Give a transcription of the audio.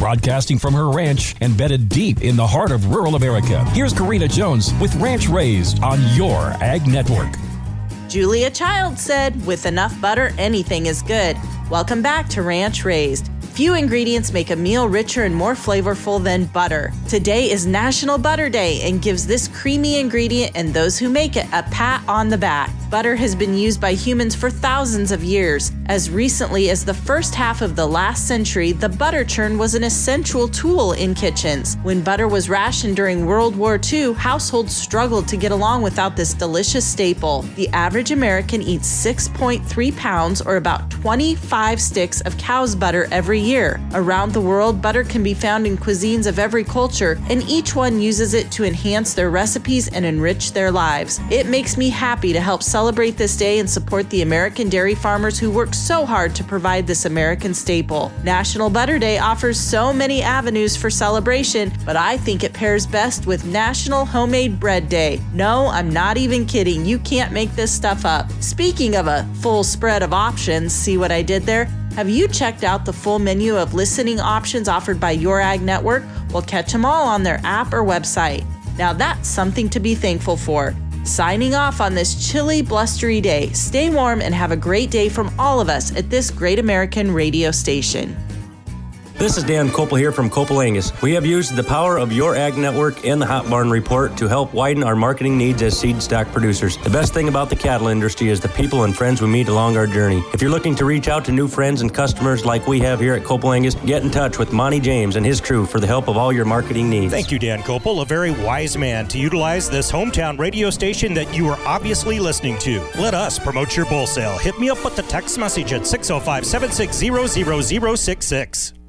Broadcasting from her ranch embedded deep in the heart of rural America, here's Karina Jones with Ranch Raised on your Ag Network. Julia Child said, with enough butter, anything is good. Welcome back to Ranch Raised. Few ingredients make a meal richer and more flavorful than butter. Today is National Butter Day and gives this creamy ingredient and those who make it a pat on the back. Butter has been used by humans for thousands of years. As recently as the first half of the last century, the butter churn was an essential tool in kitchens. When butter was rationed during World War II, households struggled to get along without this delicious staple. The average American eats 6.3 pounds or about 25 sticks of cow's butter every year. Around the world, butter can be found in cuisines of every culture, and each one uses it to enhance their recipes and enrich their lives. It makes me happy to help celebrate this day and support the American dairy farmers who work so hard to provide this American staple. National Butter Day offers so many avenues for celebration, but I think it pairs best with National Homemade Bread Day. No, I'm not even kidding. You can't make this stuff up. Speaking of a full spread of options, see what I did there? Have you checked out the full menu of listening options offered by Your Ag Network? Well, catch them all on their app or website. Now that's something to be thankful for. Signing off on this chilly, blustery day. Stay warm and have a great day from all of us at this great American radio station. This is Dan Copel here from Copel Angus. We have used the power of your ag network and the Hot Barn Report to help widen our marketing needs as seed stock producers. The best thing about the cattle industry is the people and friends we meet along our journey. If you're looking to reach out to new friends and customers like we have here at Copel Angus, get in touch with Monty James and his crew for the help of all your marketing needs. Thank you, Dan Copel, a very wise man to utilize this hometown radio station that you are obviously listening to. Let us promote your bull sale. Hit me up with the text message at 605 760 0066.